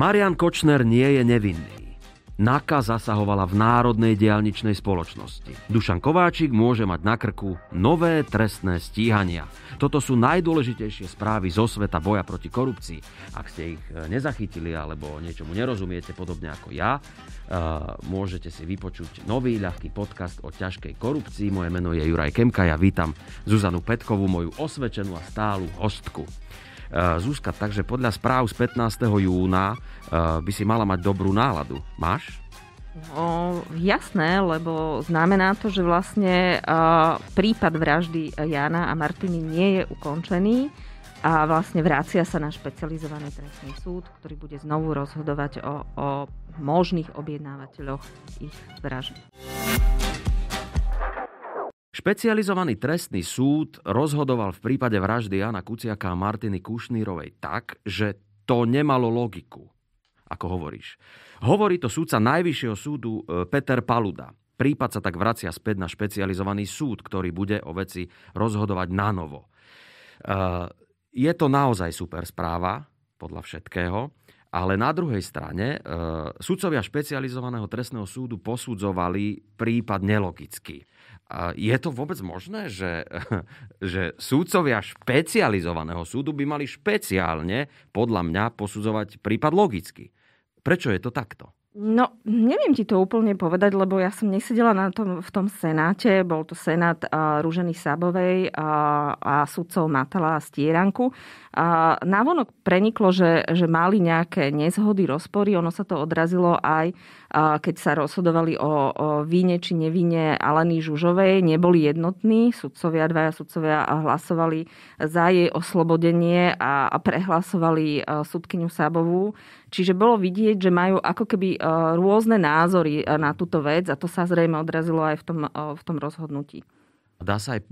Marian Kočner nie je nevinný. NAKA zasahovala v Národnej diálničnej spoločnosti. Dušan Kováčik môže mať na krku nové trestné stíhania. Toto sú najdôležitejšie správy zo sveta boja proti korupcii. Ak ste ich e, nezachytili alebo niečomu nerozumiete podobne ako ja, e, môžete si vypočuť nový ľahký podcast o ťažkej korupcii. Moje meno je Juraj Kemka, ja vítam Zuzanu Petkovú, moju osvečenú a stálu hostku. Eh, Zuzka, takže podľa správ z 15. júna eh, by si mala mať dobrú náladu. Máš? No, jasné, lebo znamená to, že vlastne uh, prípad vraždy Jana a Martiny nie je ukončený a vlastne vrácia sa na špecializovaný trestný súd, ktorý bude znovu rozhodovať o, o možných objednávateľoch ich vraždy. Špecializovaný trestný súd rozhodoval v prípade vraždy Jana Kuciaka a Martiny Kušnírovej tak, že to nemalo logiku, ako hovoríš. Hovorí to súdca Najvyššieho súdu e, Peter Paluda. Prípad sa tak vracia späť na špecializovaný súd, ktorý bude o veci rozhodovať na novo. E, je to naozaj super správa, podľa všetkého, ale na druhej strane e, špecializovaného trestného súdu posudzovali prípad nelogicky. Je to vôbec možné, že, že súdcovia špecializovaného súdu by mali špeciálne, podľa mňa, posudzovať prípad logicky? Prečo je to takto? No, neviem ti to úplne povedať, lebo ja som nesedela na tom, v tom senáte. Bol to senát uh, Rúženy Sabovej uh, a sudcov Matala a Stieranku. Uh, návonok preniklo, že, že mali nejaké nezhody, rozpory. Ono sa to odrazilo aj, uh, keď sa rozhodovali o, o víne či nevíne Aleny Žužovej. Neboli jednotní. Sudcovia, dvaja sudcovia hlasovali za jej oslobodenie a, prehlasovali uh, sudkyňu Sabovú Čiže bolo vidieť, že majú ako keby e, rôzne názory e, na túto vec a to sa zrejme odrazilo aj v tom, e, v tom rozhodnutí. Dá sa aj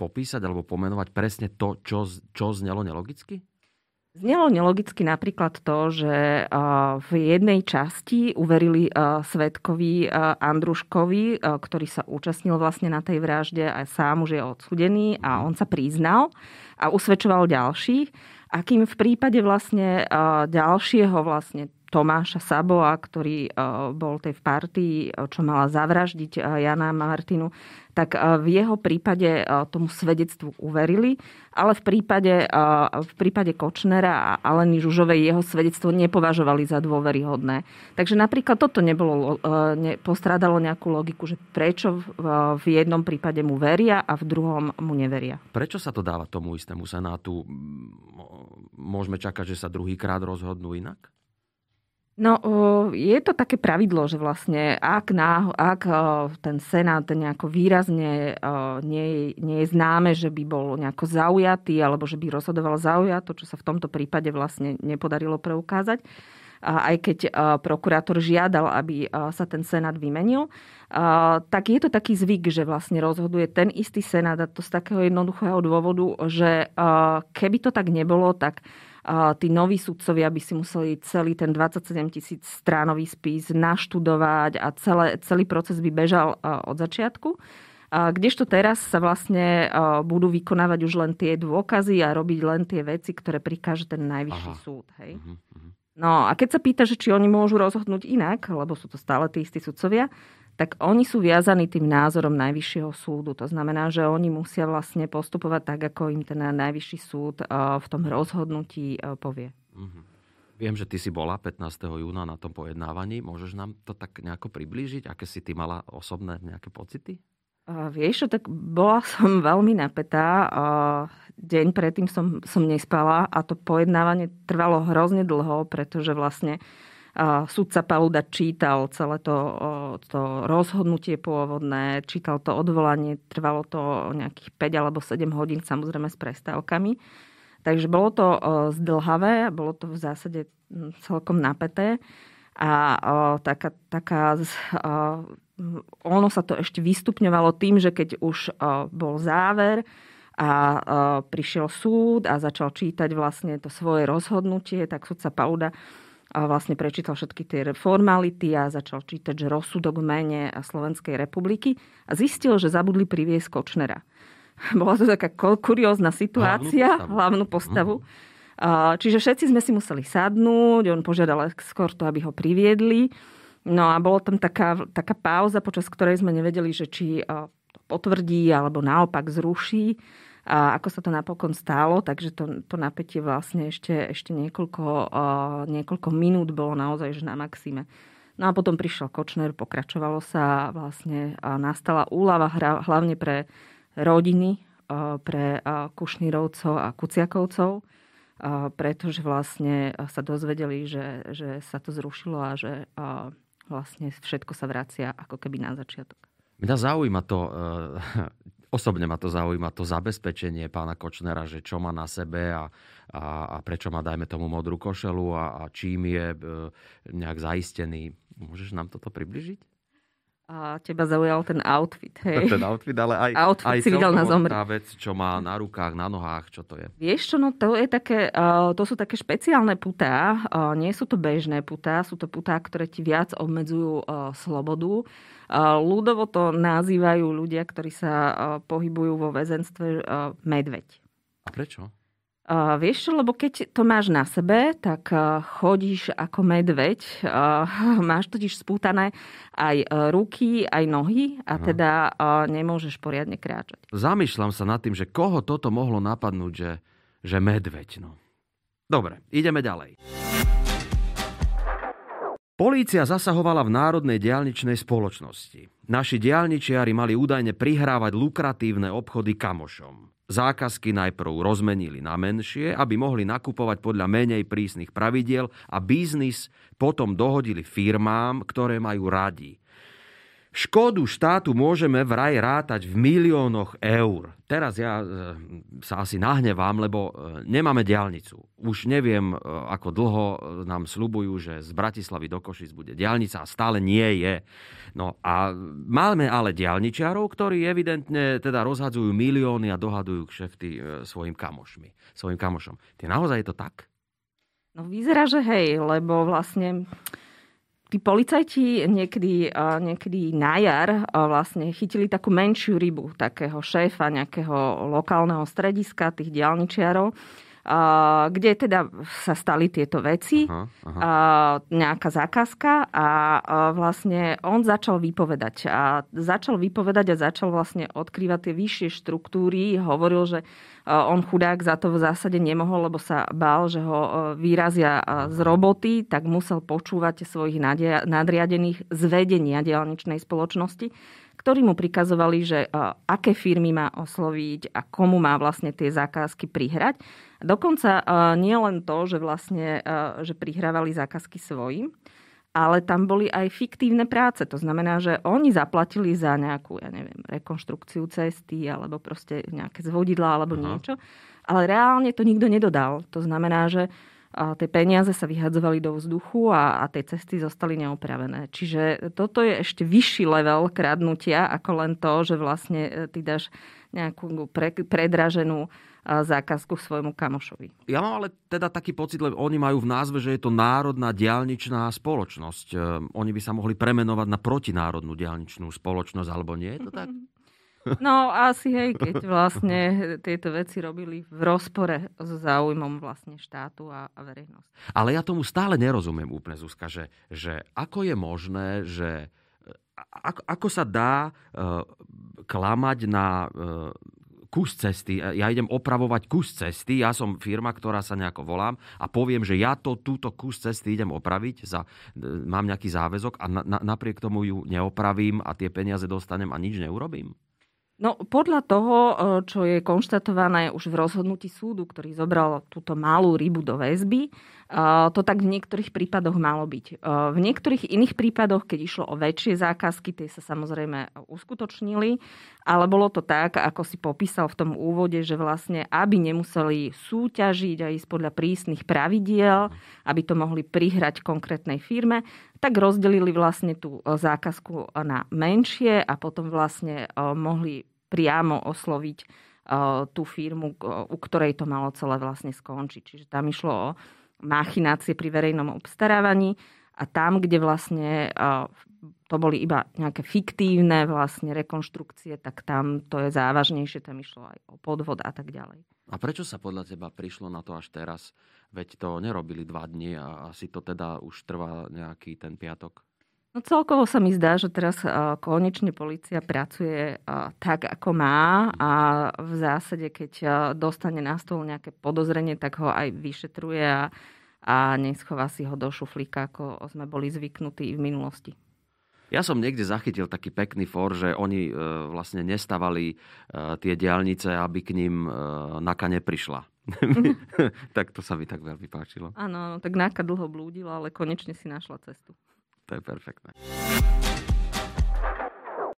popísať alebo pomenovať presne to, čo, čo znelo nelogicky? Znelo nelogicky napríklad to, že v jednej časti uverili svetkovi Andruškovi, ktorý sa účastnil vlastne na tej vražde a sám už je odsudený a on sa priznal a usvedčoval ďalších. A kým v prípade vlastne ďalšieho vlastne Tomáša Saboa, ktorý bol tej v partii, čo mala zavraždiť Jana Martinu, tak v jeho prípade tomu svedectvu uverili, ale v prípade, v prípade Kočnera a Aleny Žužovej jeho svedectvo nepovažovali za dôveryhodné. Takže napríklad toto nebolo, ne, postrádalo nejakú logiku, že prečo v jednom prípade mu veria a v druhom mu neveria. Prečo sa to dáva tomu istému senátu? Môžeme čakať, že sa druhýkrát rozhodnú inak? No, je to také pravidlo, že vlastne ak, na, ak ten Senát nejako výrazne nie, nie je známe, že by bol nejako zaujatý alebo že by rozhodoval zaujato, čo sa v tomto prípade vlastne nepodarilo preukázať, aj keď prokurátor žiadal, aby sa ten Senát vymenil, tak je to taký zvyk, že vlastne rozhoduje ten istý Senát a to z takého jednoduchého dôvodu, že keby to tak nebolo, tak tí noví sudcovia by si museli celý ten 27 tisíc stránový spis naštudovať a celé, celý proces by bežal od začiatku. Kdežto teraz sa vlastne budú vykonávať už len tie dôkazy a robiť len tie veci, ktoré prikáže ten najvyšší Aha. súd. Hej? Uh-huh, uh-huh. No a keď sa pýta, že či oni môžu rozhodnúť inak, lebo sú to stále tí istí sudcovia, tak oni sú viazaní tým názorom Najvyššieho súdu. To znamená, že oni musia vlastne postupovať tak, ako im ten Najvyšší súd eh, v tom rozhodnutí eh, povie. Mm-hmm. Viem, že ty si bola 15. júna na tom pojednávaní. Môžeš nám to tak nejako priblížiť? Aké si ty mala osobné nejaké pocity? Uh, vieš čo, tak bola som veľmi napätá. Uh, deň predtým som, som nespala a to pojednávanie trvalo hrozne dlho, pretože vlastne Sudca Paluda čítal celé to, to rozhodnutie pôvodné, čítal to odvolanie, trvalo to nejakých 5 alebo 7 hodín, samozrejme s prestávkami. Takže bolo to zdlhavé bolo to v zásade celkom napäté. A taká, taká ono sa to ešte vystupňovalo tým, že keď už bol záver a prišiel súd a začal čítať vlastne to svoje rozhodnutie, tak sudca Pauda vlastne prečítal všetky tie formality a začal čítať, že rozsudok mene Slovenskej republiky a zistil, že zabudli priviesť Kočnera. Bola to taká kuriózna situácia, hlavnú postavu. Hlavnú postavu. Čiže všetci sme si museli sadnúť, on požiadal skôr to, aby ho priviedli. No a bolo tam taká, taká pauza, počas ktorej sme nevedeli, že či to potvrdí alebo naopak zruší. A ako sa to napokon stálo, takže to, to napätie vlastne ešte, ešte niekoľko, niekoľko minút bolo naozaj že na maxime. No a potom prišiel Kočner, pokračovalo sa vlastne, nastala úlava hlavne pre rodiny, pre Kušnírovcov a Kuciakovcov, pretože vlastne sa dozvedeli, že, že sa to zrušilo a že vlastne všetko sa vracia ako keby na začiatok. Mňa zaujíma to, e, osobne ma to zaujíma to zabezpečenie pána Kočnera, že čo má na sebe a, a, a prečo má, dajme tomu, modrú košelu a, a čím je e, nejak zaistený. Môžeš nám toto približiť? A teba zaujal ten outfit, hej. Ten outfit, ale aj, outfit aj si videl na zomri. tá vec, čo má na rukách, na nohách, čo to je? Vieš čo, no to, je také, to sú také špeciálne putá. Nie sú to bežné putá, sú to putá, ktoré ti viac obmedzujú slobodu. Ľudovo to nazývajú ľudia, ktorí sa pohybujú vo väzenstve medveď. A prečo? Uh, vieš čo, lebo keď to máš na sebe, tak uh, chodíš ako medveď. Uh, máš totiž spútané aj uh, ruky, aj nohy a Aha. teda uh, nemôžeš poriadne kráčať. Zamýšľam sa nad tým, že koho toto mohlo napadnúť, že, že medveď. No. Dobre, ideme ďalej. Polícia zasahovala v Národnej diálničnej spoločnosti. Naši diálničiari mali údajne prihrávať lukratívne obchody kamošom. Zákazky najprv rozmenili na menšie, aby mohli nakupovať podľa menej prísnych pravidiel a biznis potom dohodili firmám, ktoré majú radi. Škodu štátu môžeme vraj rátať v miliónoch eur. Teraz ja e, sa asi nahnevám, lebo e, nemáme diálnicu. Už neviem, e, ako dlho nám slubujú, že z Bratislavy do Košic bude diálnica a stále nie je. No a máme ale diálničiarov, ktorí evidentne teda rozhadzujú milióny a dohadujú kšefty svojim kamošmi, svojim kamošom. Ty naozaj je to tak? No vyzerá, že hej, lebo vlastne tí policajti niekedy, niekedy na jar vlastne chytili takú menšiu rybu, takého šéfa nejakého lokálneho strediska, tých diálničiarov, kde teda sa stali tieto veci, aha, aha. nejaká zákazka a vlastne on začal vypovedať. A začal vypovedať a začal vlastne odkrývať tie vyššie štruktúry. Hovoril, že on chudák za to v zásade nemohol, lebo sa bál, že ho vyrazia z roboty, tak musel počúvať svojich nadriadených z vedenia dielničnej spoločnosti ktorí mu prikazovali, že aké firmy má osloviť a komu má vlastne tie zákazky prihrať. Dokonca nie len to, že vlastne že prihrávali zákazky svojim, ale tam boli aj fiktívne práce. To znamená, že oni zaplatili za nejakú, ja neviem, rekonštrukciu cesty alebo proste nejaké zvodidla alebo Aha. niečo. Ale reálne to nikto nedodal. To znamená, že a tie peniaze sa vyhadzovali do vzduchu a, a tie cesty zostali neopravené. Čiže toto je ešte vyšší level kradnutia, ako len to, že vlastne e, ty dáš nejakú pre, predraženú zákazku svojmu kamošovi. Ja mám ale teda taký pocit, lebo oni majú v názve, že je to národná diálničná spoločnosť. E, oni by sa mohli premenovať na protinárodnú diálničnú spoločnosť, alebo nie je to tak? No asi hej, keď vlastne tieto veci robili v rozpore s záujmom vlastne štátu a, a verejnosti. Ale ja tomu stále nerozumiem úplne, Zuzka, že, že ako je možné, že ako, ako sa dá uh, klamať na uh, kus cesty, ja idem opravovať kus cesty, ja som firma, ktorá sa nejako volám a poviem, že ja to túto kus cesty idem opraviť, za, mám nejaký záväzok a na, na, napriek tomu ju neopravím a tie peniaze dostanem a nič neurobím? No podľa toho, e, čo je konštatované už v rozhodnutí súdu, ktorý zobral túto malú rybu do väzby, e, to tak v niektorých prípadoch malo byť. E, v niektorých iných prípadoch, keď išlo o väčšie zákazky, tie sa samozrejme uskutočnili, ale bolo to tak, ako si popísal v tom úvode, že vlastne, aby nemuseli súťažiť a ísť podľa prísnych pravidiel, aby to mohli prihrať konkrétnej firme, tak rozdelili vlastne tú e, zákazku na menšie a potom vlastne e, mohli priamo osloviť e, tú firmu, u ktorej to malo celé vlastne skončiť. Čiže tam išlo o machinácie pri verejnom obstarávaní a tam, kde vlastne to boli iba nejaké fiktívne vlastne rekonštrukcie, tak tam to je závažnejšie, tam išlo aj o podvod a tak ďalej. A prečo sa podľa teba prišlo na to až teraz? Veď to nerobili dva dni a asi to teda už trvá nejaký ten piatok. No celkovo sa mi zdá, že teraz konečne policia pracuje tak, ako má a v zásade, keď dostane na stôl nejaké podozrenie, tak ho aj vyšetruje a, a neschová si ho do šuflíka, ako sme boli zvyknutí v minulosti. Ja som niekde zachytil taký pekný for, že oni e, vlastne nestavali e, tie diálnice, aby k ním e, Naka neprišla. tak to sa mi tak veľmi páčilo. Áno, tak Naka dlho blúdila, ale konečne si našla cestu. To je perfektné.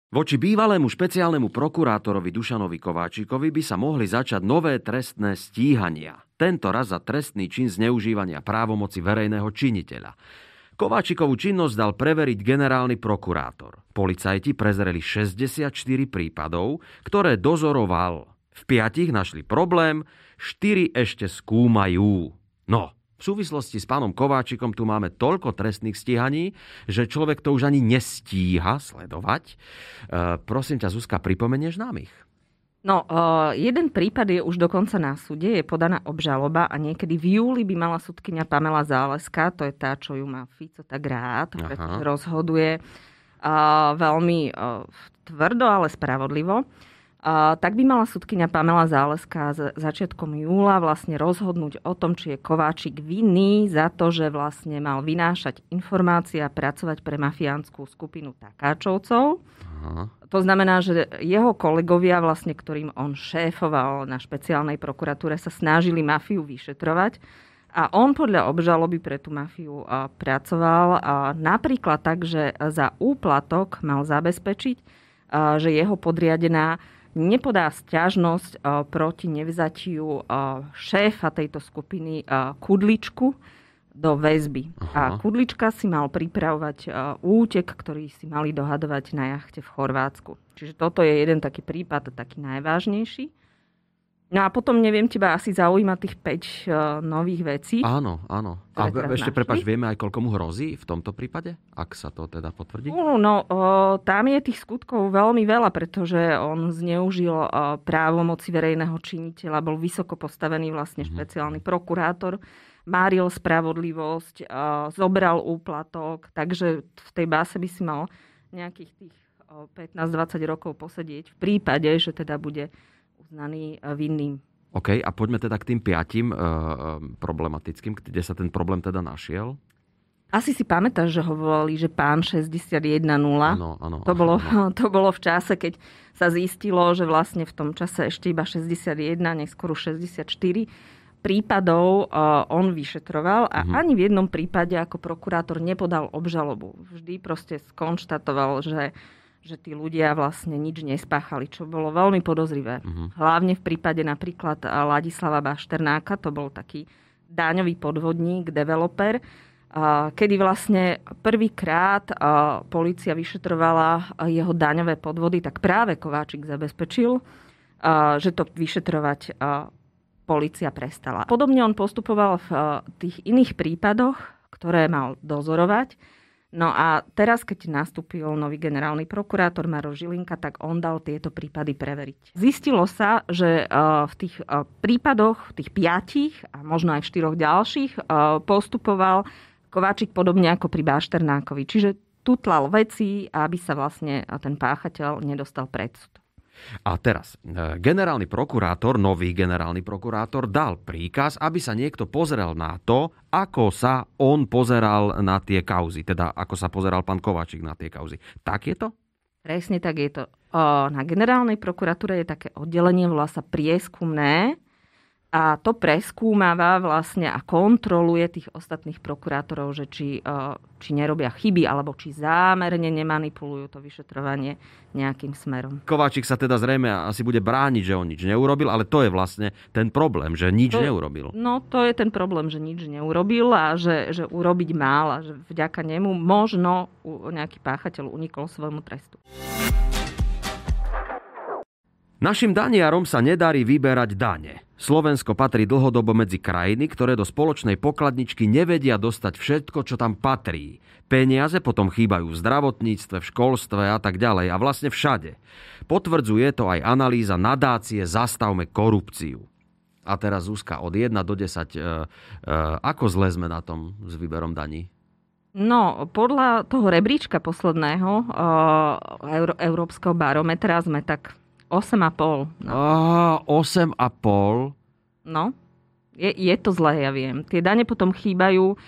Voči bývalému špeciálnemu prokurátorovi Dušanovi Kováčikovi by sa mohli začať nové trestné stíhania. Tento raz za trestný čin zneužívania právomoci verejného činiteľa. Kováčikovú činnosť dal preveriť generálny prokurátor. Policajti prezreli 64 prípadov, ktoré dozoroval. V piatich našli problém, štyri ešte skúmajú. No, v súvislosti s pánom Kováčikom tu máme toľko trestných stíhaní, že človek to už ani nestíha sledovať. E, prosím ťa, Zuzka, pripomenieš nám ich? No, uh, jeden prípad je už dokonca na súde, je podaná obžaloba a niekedy v júli by mala sudkynia Pamela Záleska, to je tá, čo ju má Fico tak rád, pretože rozhoduje uh, veľmi uh, tvrdo, ale spravodlivo. Tak by mala sudkynia Pamela Záleska začiatkom júla vlastne rozhodnúť o tom, či je Kováčik vinný za to, že vlastne mal vynášať informácie a pracovať pre mafiánskú skupinu Takáčovcov. Aha. To znamená, že jeho kolegovia, vlastne, ktorým on šéfoval na špeciálnej prokuratúre, sa snažili mafiu vyšetrovať. A on podľa obžaloby pre tú mafiu pracoval napríklad tak, že za úplatok mal zabezpečiť, že jeho podriadená nepodá stiažnosť proti nevzatiu šéfa tejto skupiny Kudličku, do väzby. Aha. A Kudlička si mal pripravovať e, útek, ktorý si mali dohadovať na jachte v Chorvátsku. Čiže toto je jeden taký prípad, taký najvážnejší. No a potom, neviem, teba asi zaujíma tých 5 uh, e, nových vecí. Áno, áno. A ešte, prepač, vieme aj, koľko mu hrozí v tomto prípade, ak sa to teda potvrdí? No, no uh, tam je tých skutkov veľmi veľa, pretože on zneužil uh, právomoci verejného činiteľa, bol vysoko postavený vlastne mhm. špeciálny prokurátor máril spravodlivosť, zobral úplatok, takže v tej báse by si mal nejakých tých 15-20 rokov posedieť v prípade, že teda bude uznaný vinným. OK, a poďme teda k tým piatim uh, problematickým, kde sa ten problém teda našiel. Asi si pamätáš, že ho volali, že pán 61.0. Áno, áno. To bolo, to bolo v čase, keď sa zistilo, že vlastne v tom čase ešte iba 61, neskôr 64 prípadov uh, on vyšetroval a mm-hmm. ani v jednom prípade ako prokurátor nepodal obžalobu. Vždy proste skonštatoval, že, že tí ľudia vlastne nič nespáchali, čo bolo veľmi podozrivé. Mm-hmm. Hlavne v prípade napríklad Ladislava Bašternáka, to bol taký dáňový podvodník, developer, uh, kedy vlastne prvýkrát uh, policia vyšetrovala jeho daňové podvody, tak práve Kováčik zabezpečil, že to vyšetrovať policia prestala. Podobne on postupoval v eh, tých iných prípadoch, ktoré mal dozorovať. No a teraz, keď nastúpil nový generálny prokurátor Maro Žilinka, tak on dal tieto prípady preveriť. Zistilo sa, že eh, v tých eh, prípadoch, v tých piatich a možno aj v štyroch ďalších postupoval Kováčik podobne ako pri Bašternákovi. Čiže tutlal veci, aby sa vlastne ten páchateľ nedostal pred súd. A teraz, e, generálny prokurátor, nový generálny prokurátor, dal príkaz, aby sa niekto pozrel na to, ako sa on pozeral na tie kauzy. Teda, ako sa pozeral pán Kovačík na tie kauzy. Tak je to? Presne tak je to. Na generálnej prokuratúre je také oddelenie, volá sa prieskumné a to preskúmava vlastne a kontroluje tých ostatných prokurátorov, že či, e, či nerobia chyby, alebo či zámerne nemanipulujú to vyšetrovanie nejakým smerom. Kováčik sa teda zrejme asi bude brániť, že on nič neurobil, ale to je vlastne ten problém, že nič to, neurobil. No to je ten problém, že nič neurobil a že, že urobiť mal a že vďaka nemu možno nejaký páchateľ unikol svojmu trestu. Našim daniarom sa nedarí vyberať dane. Slovensko patrí dlhodobo medzi krajiny, ktoré do spoločnej pokladničky nevedia dostať všetko, čo tam patrí. Peniaze potom chýbajú v zdravotníctve, v školstve a tak ďalej a vlastne všade. Potvrdzuje to aj analýza nadácie Zastavme korupciu. A teraz Zuzka, od 1 do 10, e, e, ako zle sme na tom s výberom daní? No, podľa toho rebríčka posledného e, Euró- Európskeho barometra sme tak 8,5. No. Oh, 8,5? No, je, je to zlé, ja viem. Tie dane potom chýbajú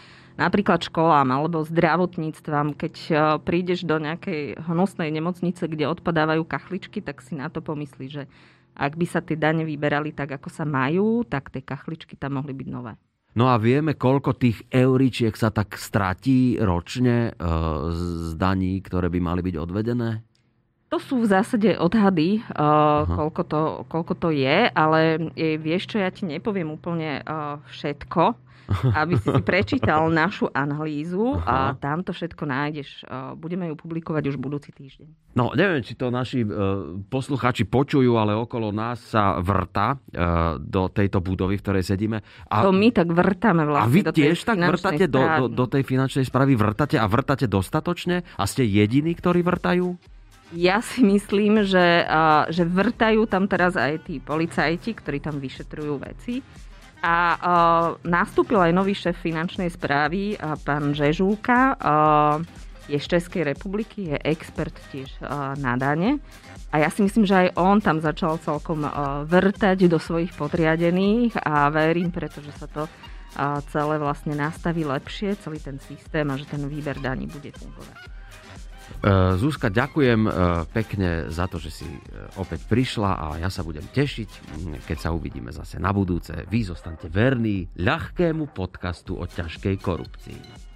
napríklad školám alebo zdravotníctvam. Keď e, prídeš do nejakej hnusnej nemocnice, kde odpadávajú kachličky, tak si na to pomyslí, že ak by sa tie dane vyberali tak, ako sa majú, tak tie kachličky tam mohli byť nové. No a vieme, koľko tých euričiek sa tak stratí ročne e, z daní, ktoré by mali byť odvedené? To sú v zásade odhady, uh, koľko, to, koľko to je, ale je, vieš čo, ja ti nepoviem úplne uh, všetko, aby si si prečítal našu analýzu Aha. a tam to všetko nájdeš. Uh, budeme ju publikovať už budúci týždeň. No, neviem, či to naši posluchači počujú, ale okolo nás sa vrta do tejto budovy, v ktorej sedíme. A, to my tak vrtame vlastne. A vy tiež tak vrtate do, do, do tej finančnej správy, vrtate a vrtate dostatočne? A ste jediní, ktorí vrtajú? Ja si myslím, že, že vrtajú tam teraz aj tí policajti, ktorí tam vyšetrujú veci. A nastúpil aj nový šéf finančnej správy, uh, pán Žežúka. Je z Českej republiky, je expert tiež na dane. A ja si myslím, že aj on tam začal celkom vrtať do svojich podriadených a verím, pretože sa to celé vlastne nastaví lepšie, celý ten systém a že ten výber daní bude fungovať. E, Zuzka, ďakujem e, pekne za to, že si e, opäť prišla a ja sa budem tešiť, keď sa uvidíme zase na budúce. Vy zostaňte verní ľahkému podcastu o ťažkej korupcii.